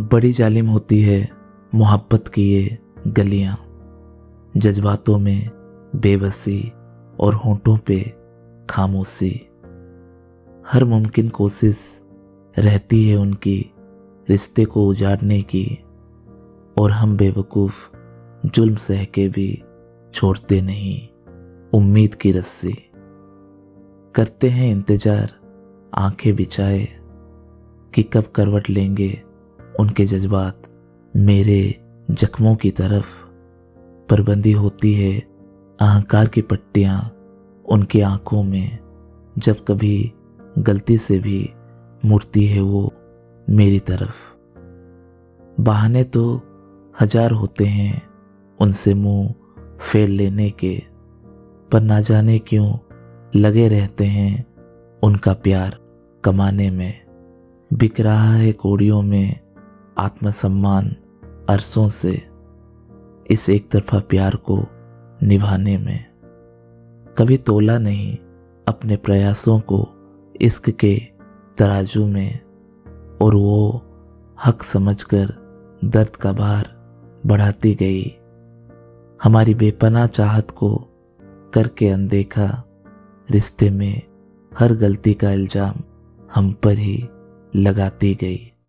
बड़ी जालिम होती है मोहब्बत की ये गलियाँ। जज्बातों में बेबसी और होठों पे खामोशी। हर मुमकिन कोशिश रहती है उनकी रिश्ते को उजाड़ने की और हम बेवकूफ़ जुल्म सह के भी छोड़ते नहीं, उम्मीद की रस्सी। करते हैं इंतज़ार, आँखें बिछाए कि कब करवट लेंगे उनके जज्बात मेरे जख्मों की तरफ़ परबंदी होती है, अहंकार की पट्टियाँ उनकी आँखों में। जब कभी गलती से भी मुड़ती है वो मेरी तरफ़। बहाने तो हज़ार होते हैं उनसे मुँह फेर लेने के, पर ना जाने क्यों लगे रहते हैं उनका प्यार कमाने में। बिक रहा है कोड़ियों में आत्मसम्मान अरसों से इस एक तरफा प्यार को निभाने में। कभी तोला नहीं अपने प्रयासों को इश्क के तराजू में, और वो हक समझकर दर्द का भार बढ़ाती गई। हमारी बेपना चाहत को करके अनदेखा रिश्ते में हर गलती का इल्ज़ाम हम पर ही लगाती गई।